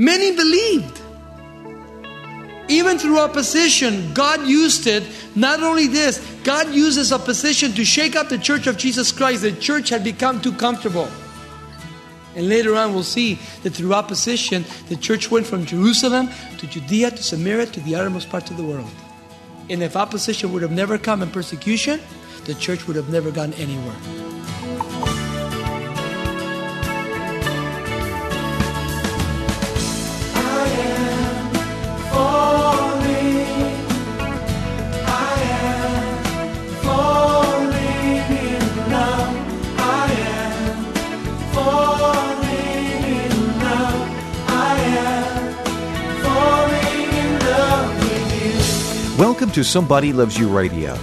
Many believed. Even through opposition, God used it. Not only this, God uses opposition to shake up the church of Jesus Christ. The church had become too comfortable. And later on, we'll see that through opposition, the church went from Jerusalem to Judea to Samaria to the uttermost parts of the world. And if opposition would have never come and persecution, the church would have never gone anywhere. Welcome to Somebody Loves You Radio,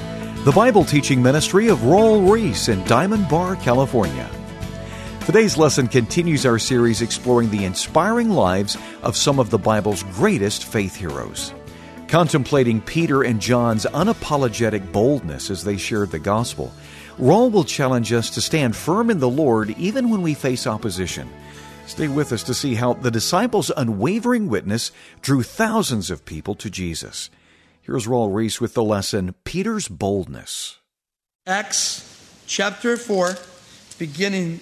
the Bible teaching ministry of Raul Ries in Diamond Bar, California. Today's lesson continues our series exploring the inspiring lives of some of the Bible's greatest faith heroes. Contemplating Peter and John's unapologetic boldness as they shared the gospel, Raul will challenge us to stand firm in the Lord even when we face opposition. Stay with us to see how the disciples' unwavering witness drew thousands of people to Jesus. Here's Raul Ries with the lesson Peter's Boldness. Acts chapter 4, beginning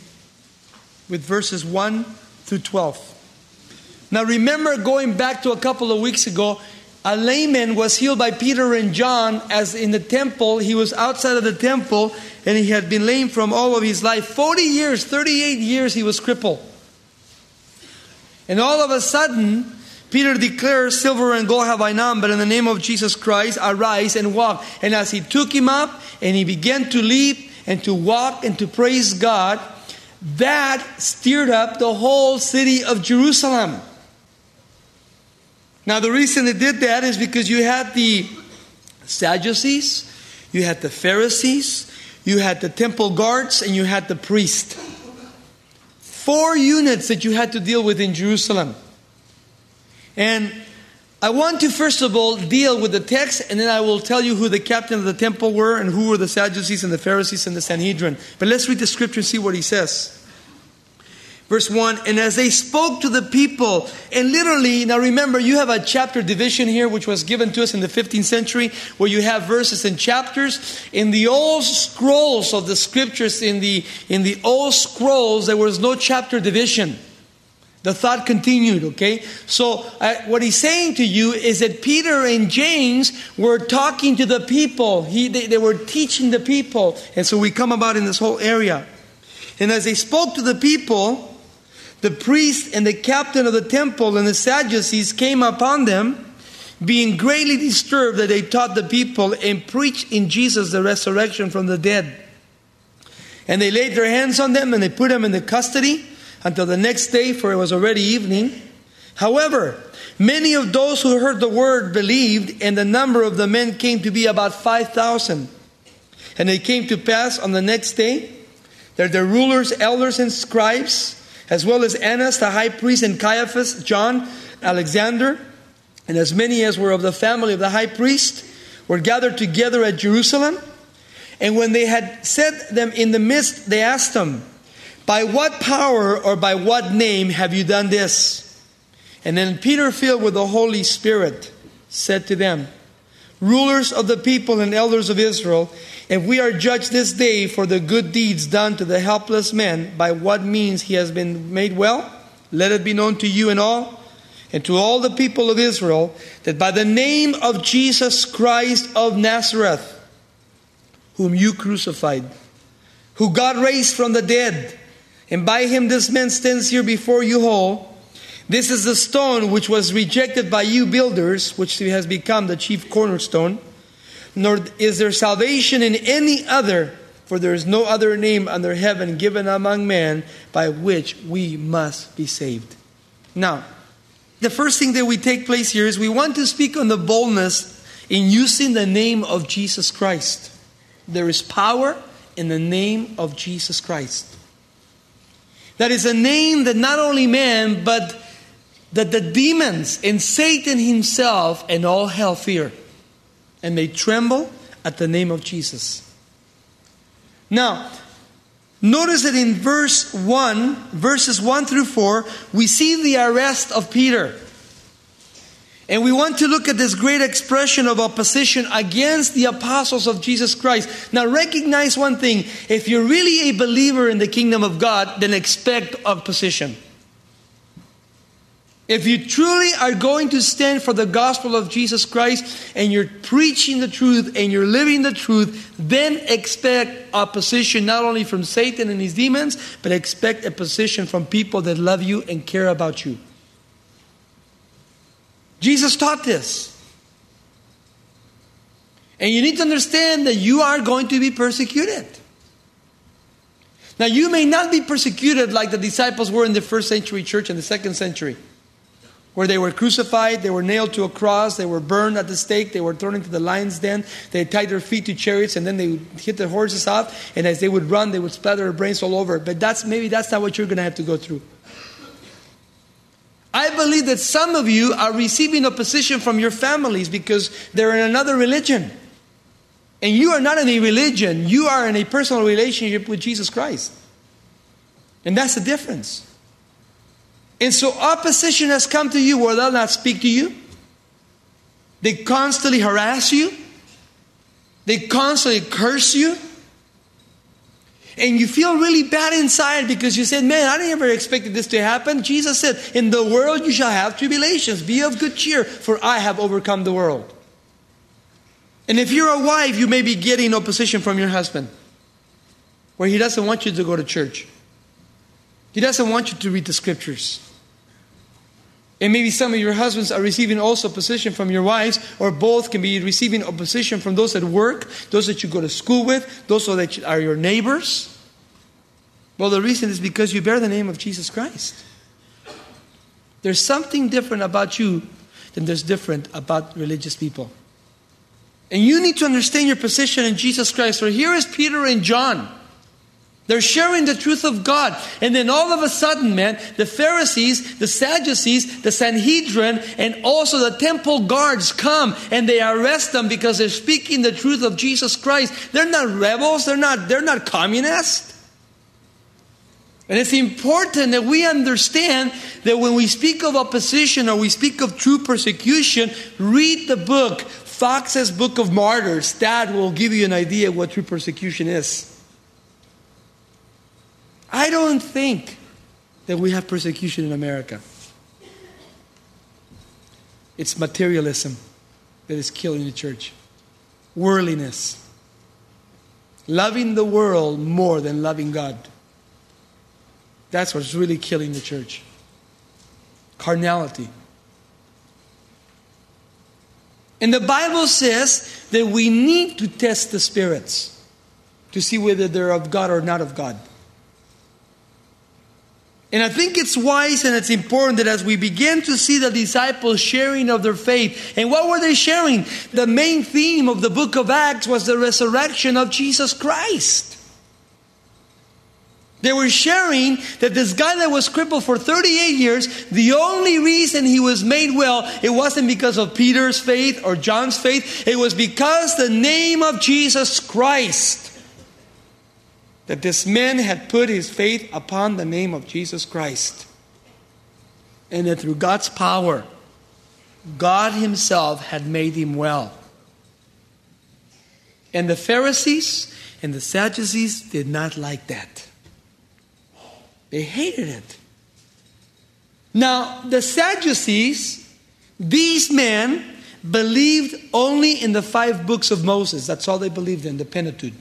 with verses 1 through 12. Now, remember going back to a couple of weeks ago, a layman was healed by Peter and John as in the temple. He was outside of the temple and he had been lame from all of his life. 40 years, 38 years, he was crippled. And all of a sudden, Peter declares, Silver and gold have I none, but in the name of Jesus Christ, arise and walk. And as he took him up and he began to leap and to walk and to praise God, that stirred up the whole city of Jerusalem. Now, the reason it did that is because you had the Sadducees, you had the Pharisees, you had the temple guards, and you had the priest. Four units that you had to deal with in Jerusalem. And I want to first of all deal with the text, and then I will tell you who the captain of the temple were and who were the Sadducees and the Pharisees and the Sanhedrin. But let's read the scripture and see what he says. Verse 1 And as they spoke to the people, and literally, now remember, you have a chapter division here, which was given to us in the 15th century, where you have verses and chapters. In the old scrolls of the scriptures, in the, in the old scrolls, there was no chapter division. The thought continued, okay? So, uh, what he's saying to you is that Peter and James were talking to the people. He, they, they were teaching the people. And so we come about in this whole area. And as they spoke to the people, the priest and the captain of the temple and the Sadducees came upon them, being greatly disturbed that they taught the people and preached in Jesus the resurrection from the dead. And they laid their hands on them and they put them in the custody until the next day, for it was already evening. However, many of those who heard the word believed, and the number of the men came to be about 5,000. And it came to pass on the next day that the rulers, elders, and scribes, as well as Annas the high priest, and Caiaphas, John, Alexander, and as many as were of the family of the high priest, were gathered together at Jerusalem. And when they had set them in the midst, they asked them, by what power or by what name have you done this? And then Peter, filled with the Holy Spirit, said to them, Rulers of the people and elders of Israel, if we are judged this day for the good deeds done to the helpless man, by what means he has been made well, let it be known to you and all, and to all the people of Israel, that by the name of Jesus Christ of Nazareth, whom you crucified, who God raised from the dead, and by him this man stands here before you whole. This is the stone which was rejected by you builders, which has become the chief cornerstone. Nor is there salvation in any other, for there is no other name under heaven given among men by which we must be saved. Now, the first thing that we take place here is we want to speak on the boldness in using the name of Jesus Christ. There is power in the name of Jesus Christ. That is a name that not only man, but that the demons and Satan himself and all hell fear. And they tremble at the name of Jesus. Now, Notice that in verse 1, verses 1 through 4, we see the arrest of Peter. And we want to look at this great expression of opposition against the apostles of Jesus Christ. Now, recognize one thing if you're really a believer in the kingdom of God, then expect opposition. If you truly are going to stand for the gospel of Jesus Christ and you're preaching the truth and you're living the truth, then expect opposition not only from Satan and his demons, but expect opposition from people that love you and care about you. Jesus taught this. And you need to understand that you are going to be persecuted. Now, you may not be persecuted like the disciples were in the first century church and the second century where they were crucified, they were nailed to a cross, they were burned at the stake, they were thrown into the lion's den, they tied their feet to chariots, and then they would hit the horses off, and as they would run, they would splatter their brains all over. But that's maybe that's not what you're going to have to go through. I believe that some of you are receiving opposition from your families because they're in another religion. And you are not in a religion, you are in a personal relationship with Jesus Christ. And that's the difference. And so opposition has come to you where they'll not speak to you. They constantly harass you. They constantly curse you. And you feel really bad inside because you said, Man, I never expected this to happen. Jesus said, In the world you shall have tribulations. Be of good cheer, for I have overcome the world. And if you're a wife, you may be getting opposition from your husband, where he doesn't want you to go to church. He doesn't want you to read the scriptures. And maybe some of your husbands are receiving also opposition from your wives, or both can be receiving opposition from those at work, those that you go to school with, those that are your neighbors. Well, the reason is because you bear the name of Jesus Christ. There's something different about you than there's different about religious people. And you need to understand your position in Jesus Christ. For here is Peter and John. They're sharing the truth of God. And then all of a sudden, man, the Pharisees, the Sadducees, the Sanhedrin, and also the temple guards come and they arrest them because they're speaking the truth of Jesus Christ. They're not rebels, they're not, they're not communists. And it's important that we understand that when we speak of opposition or we speak of true persecution, read the book, Foxe's Book of Martyrs. That will give you an idea what true persecution is. I don't think that we have persecution in America. It's materialism that is killing the church, worldliness, loving the world more than loving God. That's what's really killing the church. Carnality. And the Bible says that we need to test the spirits to see whether they're of God or not of God. And I think it's wise and it's important that as we begin to see the disciples sharing of their faith, and what were they sharing? The main theme of the book of Acts was the resurrection of Jesus Christ. They were sharing that this guy that was crippled for 38 years, the only reason he was made well, it wasn't because of Peter's faith or John's faith, it was because the name of Jesus Christ that this man had put his faith upon the name of Jesus Christ. And that through God's power, God Himself had made him well. And the Pharisees and the Sadducees did not like that. They hated it. Now, the Sadducees, these men, believed only in the five books of Moses. That's all they believed in, the Pentateuch.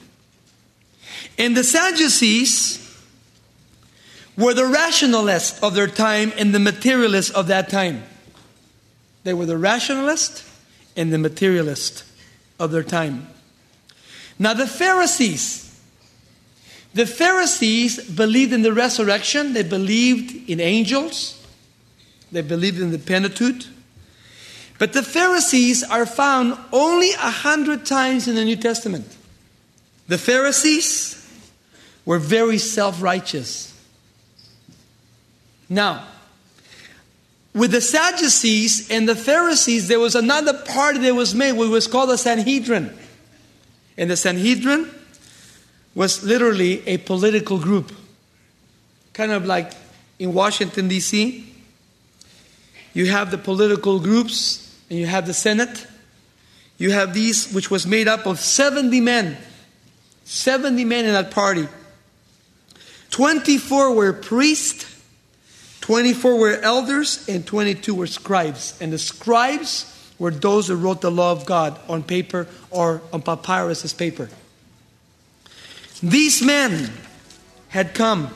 And the Sadducees were the rationalists of their time and the materialists of that time. They were the rationalist and the materialist of their time. Now, the Pharisees, the Pharisees believed in the resurrection, they believed in angels, they believed in the Pentateuch. But the Pharisees are found only a hundred times in the New Testament. The Pharisees were very self righteous. Now, with the Sadducees and the Pharisees, there was another party that was made, which was called the Sanhedrin. And the Sanhedrin was literally a political group, kind of like in Washington, D.C. You have the political groups, and you have the Senate. You have these, which was made up of 70 men. 70 men in that party. 24 were priests, 24 were elders, and 22 were scribes. And the scribes were those who wrote the law of God on paper or on papyrus as paper. These men had come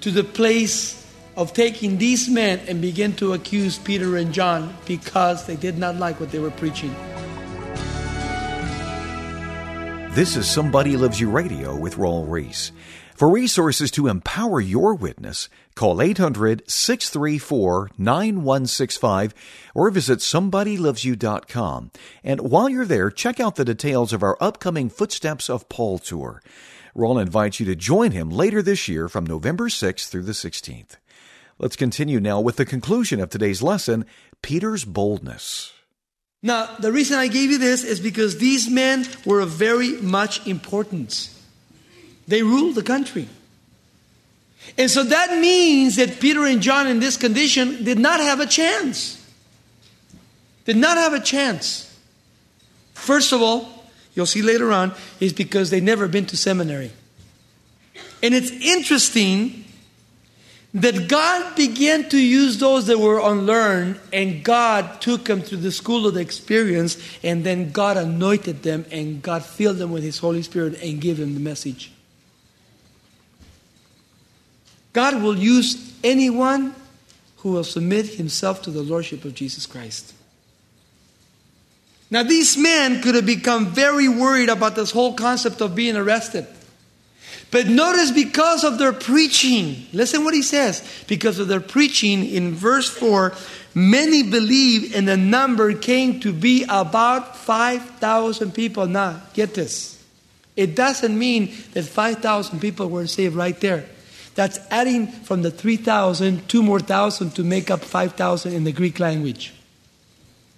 to the place of taking these men and begin to accuse Peter and John because they did not like what they were preaching. This is Somebody Loves You Radio with Raul Ries. For resources to empower your witness, call 800 634 9165 or visit somebodylovesyou.com. And while you're there, check out the details of our upcoming Footsteps of Paul tour. Raul invites you to join him later this year from November 6th through the 16th. Let's continue now with the conclusion of today's lesson Peter's boldness. Now, the reason I gave you this is because these men were of very much importance. They ruled the country. And so that means that Peter and John in this condition did not have a chance. Did not have a chance. First of all, you'll see later on, is because they never been to seminary. And it's interesting that God began to use those that were unlearned, and God took them through the school of the experience, and then God anointed them, and God filled them with His Holy Spirit and gave them the message. God will use anyone who will submit himself to the Lordship of Jesus Christ. Now, these men could have become very worried about this whole concept of being arrested. But notice because of their preaching, listen what he says. Because of their preaching in verse 4, many believed and the number came to be about 5,000 people. Now, get this. It doesn't mean that 5,000 people were saved right there. That's adding from the 3,000, two more thousand to make up 5,000 in the Greek language.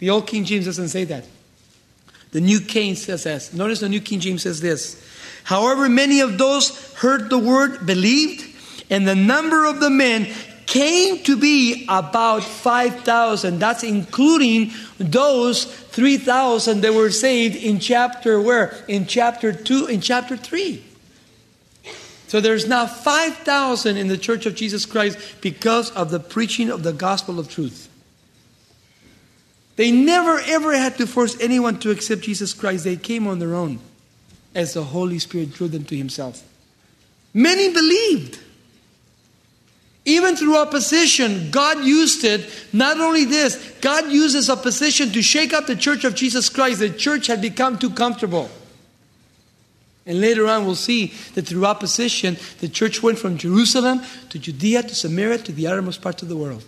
The old King James doesn't say that. The New King says this. Notice the New King James says this. However, many of those heard the word, believed, and the number of the men came to be about 5,000. That's including those 3,000 that were saved in chapter where? In chapter 2, in chapter 3. So there's now 5,000 in the Church of Jesus Christ because of the preaching of the gospel of truth. They never ever had to force anyone to accept Jesus Christ. They came on their own as the Holy Spirit drew them to Himself. Many believed. Even through opposition, God used it. Not only this, God uses opposition to shake up the church of Jesus Christ. The church had become too comfortable. And later on, we'll see that through opposition, the church went from Jerusalem to Judea to Samaria to the uttermost parts of the world.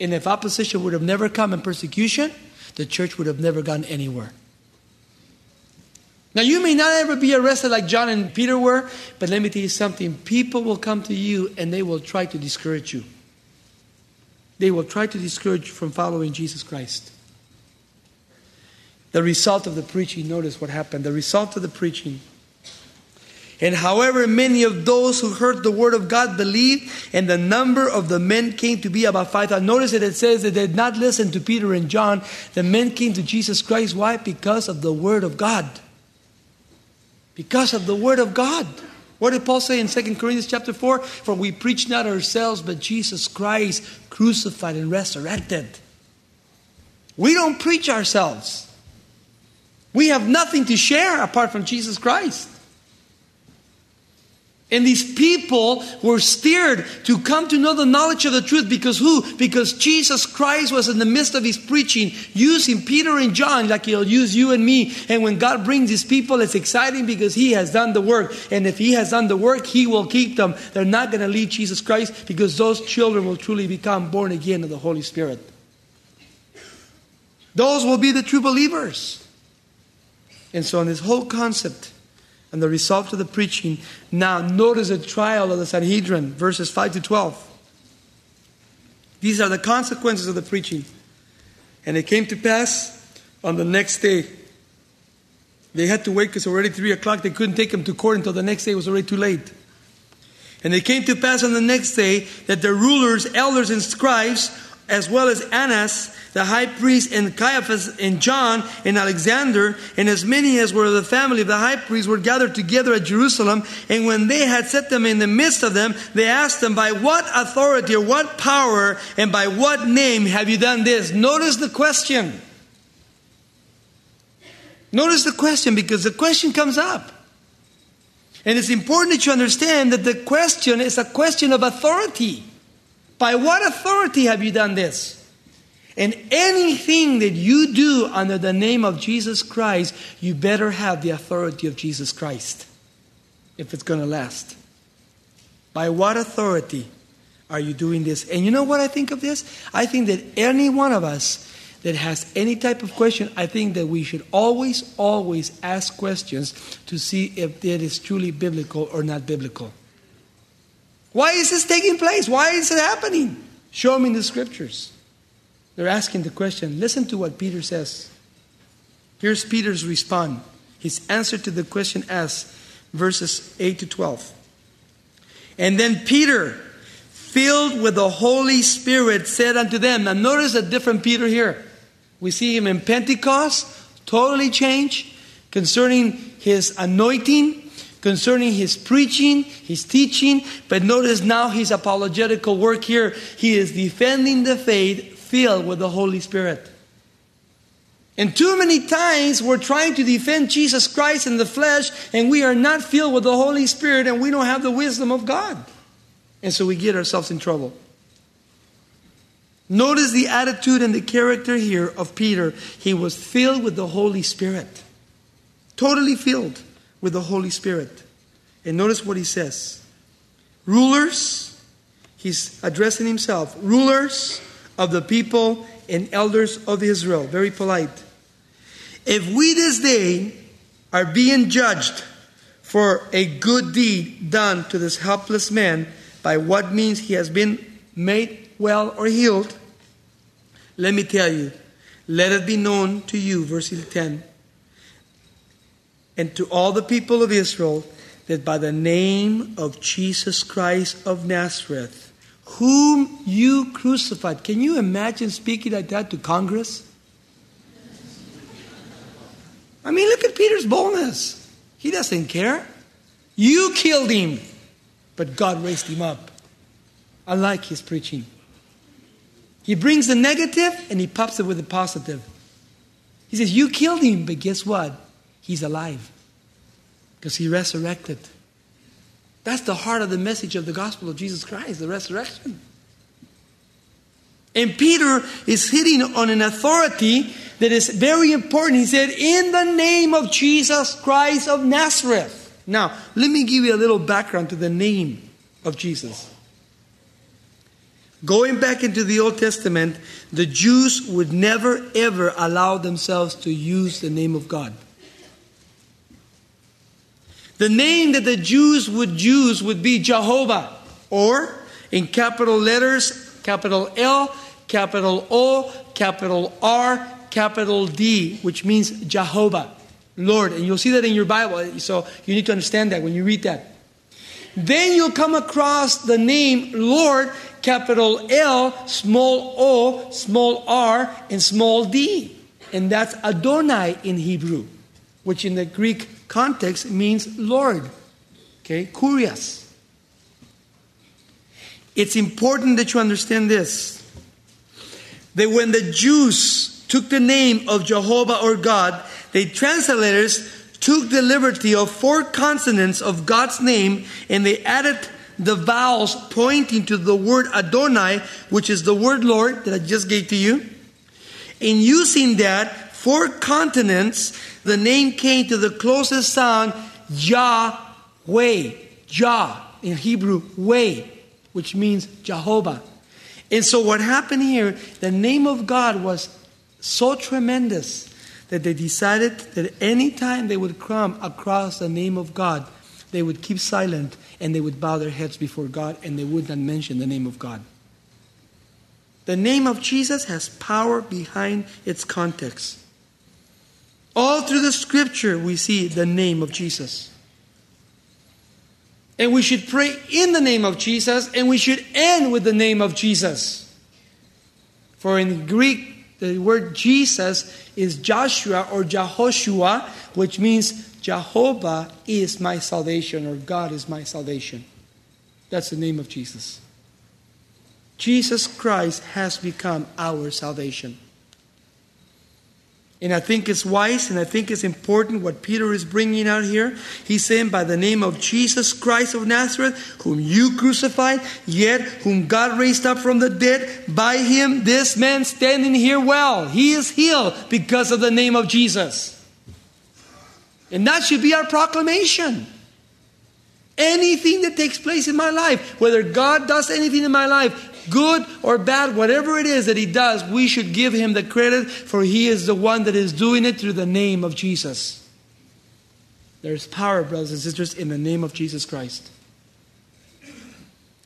And if opposition would have never come and persecution, the church would have never gone anywhere. Now, you may not ever be arrested like John and Peter were, but let me tell you something. People will come to you and they will try to discourage you. They will try to discourage you from following Jesus Christ. The result of the preaching, notice what happened. The result of the preaching. And however many of those who heard the word of God believed, and the number of the men came to be about 5,000. Notice that it says they did not listen to Peter and John. The men came to Jesus Christ. Why? Because of the word of God. Because of the word of God. What did Paul say in 2 Corinthians chapter 4? For we preach not ourselves, but Jesus Christ crucified and resurrected. We don't preach ourselves. We have nothing to share apart from Jesus Christ. And these people were steered to come to know the knowledge of the truth because who? Because Jesus Christ was in the midst of his preaching, using Peter and John like he'll use you and me. And when God brings his people, it's exciting because he has done the work. And if he has done the work, he will keep them. They're not going to leave Jesus Christ because those children will truly become born again of the Holy Spirit. Those will be the true believers. And so, in this whole concept, and the result of the preaching. Now, notice the trial of the Sanhedrin, verses 5 to 12. These are the consequences of the preaching. And it came to pass on the next day They had to wait because already 3 o'clock. They couldn't take him to court until the next day. It was already too late. And it came to pass on the next day that the rulers, elders, and scribes, as well as Annas, the high priest, and Caiaphas, and John, and Alexander, and as many as were of the family of the high priest were gathered together at Jerusalem. And when they had set them in the midst of them, they asked them, By what authority or what power and by what name have you done this? Notice the question. Notice the question because the question comes up. And it's important that you understand that the question is a question of authority. By what authority have you done this? And anything that you do under the name of Jesus Christ, you better have the authority of Jesus Christ if it's going to last. By what authority are you doing this? And you know what I think of this? I think that any one of us that has any type of question, I think that we should always, always ask questions to see if it is truly biblical or not biblical. Why is this taking place? Why is it happening? Show me in the scriptures. They're asking the question. Listen to what Peter says. Here's Peter's response. His answer to the question as verses 8 to 12. And then Peter, filled with the Holy Spirit, said unto them, Now notice a different Peter here. We see him in Pentecost, totally changed concerning his anointing, concerning his preaching, his teaching. But notice now his apologetical work here. He is defending the faith filled with the Holy Spirit. And too many times we're trying to defend Jesus Christ in the flesh and we are not filled with the Holy Spirit and we don't have the wisdom of God. And so we get ourselves in trouble. Notice the attitude and the character here of Peter. He was filled with the Holy Spirit. Totally filled with the Holy Spirit. And notice what he says Rulers, he's addressing himself, rulers of the people and elders of Israel. Very polite. If we this day are being judged for a good deed done to this helpless man, by what means he has been made well or healed, let me tell you, let it be known to you, verse 10, and to all the people of Israel that by the name of Jesus Christ of Nazareth, whom you crucified. Can you imagine speaking like that to Congress? I mean, look at Peter's boldness. He doesn't care. You killed him, but God raised him up. I like his preaching. He brings the negative and he pops it with the positive. He says, You killed him, but guess what? He's alive because he resurrected. That's the heart of the message of the gospel of Jesus Christ, the resurrection. And Peter is hitting on an authority that is very important. He said, In the name of Jesus Christ of Nazareth. Now, let me give you a little background to the name of Jesus. Going back into the Old Testament, the Jews would never ever allow themselves to use the name of God. The name that the Jews would use would be Jehovah, or in capital letters, capital L, capital O, capital R, capital D, which means Jehovah, Lord. And you'll see that in your Bible, so you need to understand that when you read that. Then you'll come across the name Lord, capital L, small o, small r, and small d. And that's Adonai in Hebrew, which in the Greek context means Lord. Okay, Kurios. It's important that you understand this that when the Jews took the name of Jehovah or God, the translators took the liberty of four consonants of God's name and they added the vowels pointing to the word Adonai, which is the word Lord that I just gave to you. In using that four continents, the name came to the closest sound Yahweh. Jah in Hebrew, way, which means Jehovah. And so what happened here, the name of God was so tremendous that they decided that anytime they would come across the name of God, they would keep silent and they would bow their heads before God and they would not mention the name of God. The name of Jesus has power behind its context. All through the scripture, we see the name of Jesus. And we should pray in the name of Jesus, and we should end with the name of Jesus. For in Greek, the word Jesus is Joshua or Jehoshua, which means Jehovah is my salvation, or God is my salvation. That's the name of Jesus. Jesus Christ has become our salvation. And I think it's wise and I think it's important what Peter is bringing out here. He's saying, by the name of Jesus Christ of Nazareth, whom you crucified, yet whom God raised up from the dead, by him this man standing here well. He is healed because of the name of Jesus. And that should be our proclamation. Anything that takes place in my life, whether God does anything in my life, good or bad, whatever it is that he does, we should give him the credit, for he is the one that is doing it through the name of Jesus. There's power, brothers and sisters, in the name of Jesus Christ.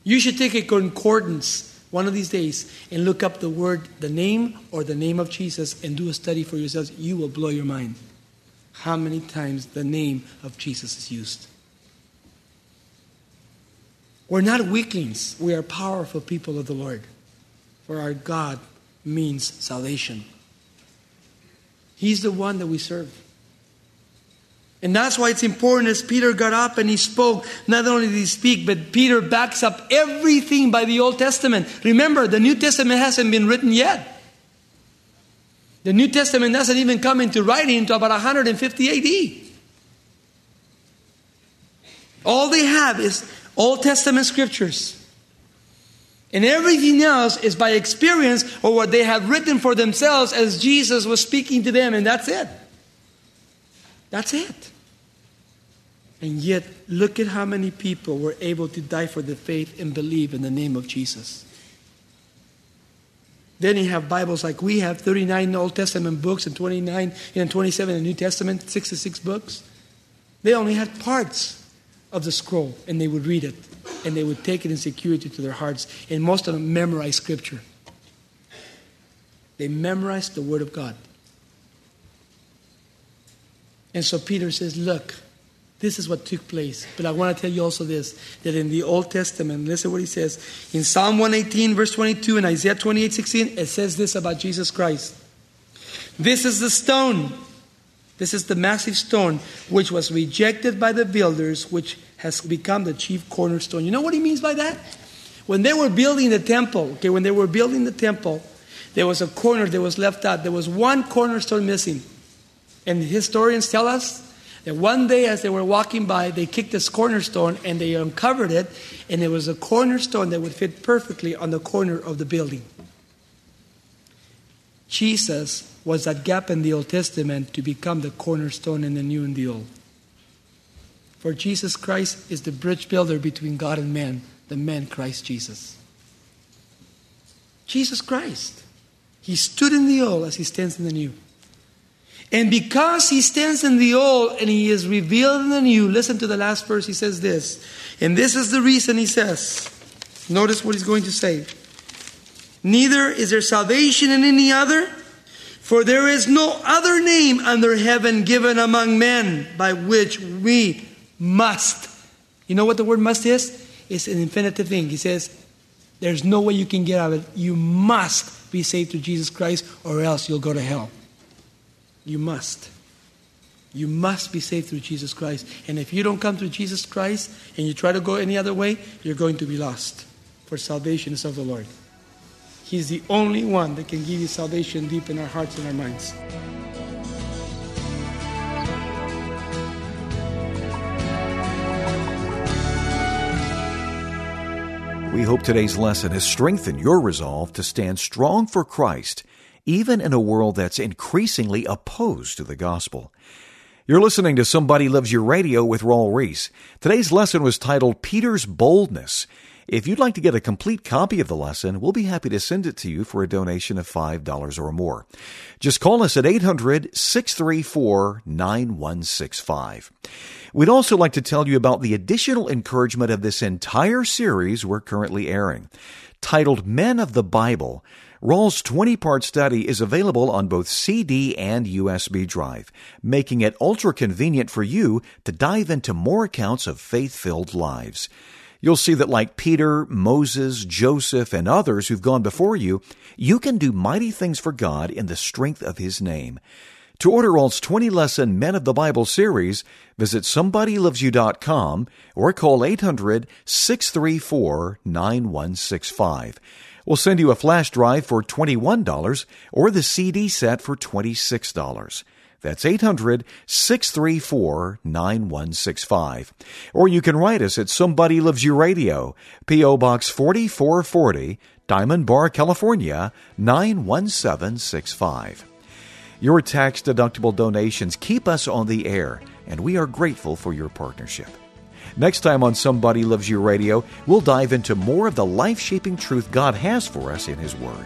You should take a concordance one of these days and look up the word, the name, or the name of Jesus and do a study for yourselves. You will blow your mind how many times the name of Jesus is used. We're not weaklings, we are powerful people of the Lord. For our God means salvation. He's the one that we serve. And that's why it's important as Peter got up and he spoke, not only did he speak, but Peter backs up everything by the Old Testament. Remember, the New Testament hasn't been written yet. The New Testament doesn't even come into writing until about 150 AD. All they have is Old Testament scriptures. And everything else is by experience or what they have written for themselves as Jesus was speaking to them, and that's it. That's it. And yet, look at how many people were able to die for the faith and believe in the name of Jesus. Then you have Bibles like we have 39 Old Testament books and 29 and 27 in the New Testament, 66 books. They only had parts of the scroll and they would read it and they would take it in security to their hearts. And most of them memorized Scripture. They memorized the Word of God. And so Peter says, Look, this is what took place. But I want to tell you also this that in the Old Testament, listen what he says. In Psalm 118, verse 22, and Isaiah 28, 16, it says this about Jesus Christ. This is the stone this is the massive stone which was rejected by the builders, which has become the chief cornerstone. You know what he means by that? When they were building the temple, okay, when they were building the temple, there was a corner that was left out. There was one cornerstone missing. And historians tell us that one day as they were walking by, they kicked this cornerstone and they uncovered it, and it was a cornerstone that would fit perfectly on the corner of the building. Jesus was that gap in the Old Testament to become the cornerstone in the New and the Old. For Jesus Christ is the bridge builder between God and man, the man Christ Jesus. Jesus Christ. He stood in the old as he stands in the new. And because he stands in the old and he is revealed in the new, listen to the last verse. He says this. And this is the reason he says. Notice what he's going to say. Neither is there salvation in any other, for there is no other name under heaven given among men by which we must. You know what the word must is? It's an infinitive thing. He says, There's no way you can get out of it. You must be saved through Jesus Christ, or else you'll go to hell. You must. You must be saved through Jesus Christ. And if you don't come through Jesus Christ and you try to go any other way, you're going to be lost. For salvation is of the Lord. He's the only one that can give you salvation deep in our hearts and our minds. We hope today's lesson has strengthened your resolve to stand strong for Christ, even in a world that's increasingly opposed to the gospel. You're listening to Somebody Loves Your Radio with Raul Ries. Today's lesson was titled Peter's Boldness. If you'd like to get a complete copy of the lesson, we'll be happy to send it to you for a donation of $5 or more. Just call us at 800 634 9165. We'd also like to tell you about the additional encouragement of this entire series we're currently airing. Titled Men of the Bible, Raul's 20 part study is available on both CD and USB drive, making it ultra convenient for you to dive into more accounts of faith filled lives. You'll see that, like Peter, Moses, Joseph, and others who've gone before you, you can do mighty things for God in the strength of His name. To order Raul's 20 lesson Men of the Bible series, visit somebodylovesyou.com or call 800 634 9165. We'll send you a flash drive for $21 or the CD set for $26. That's 800 634 9165. Or you can write us at Somebody Loves You Radio, P.O. Box 4440, Diamond Bar, California 91765. Your tax deductible donations keep us on the air, and we are grateful for your partnership. Next time on Somebody Loves You Radio, we'll dive into more of the life shaping truth God has for us in His Word.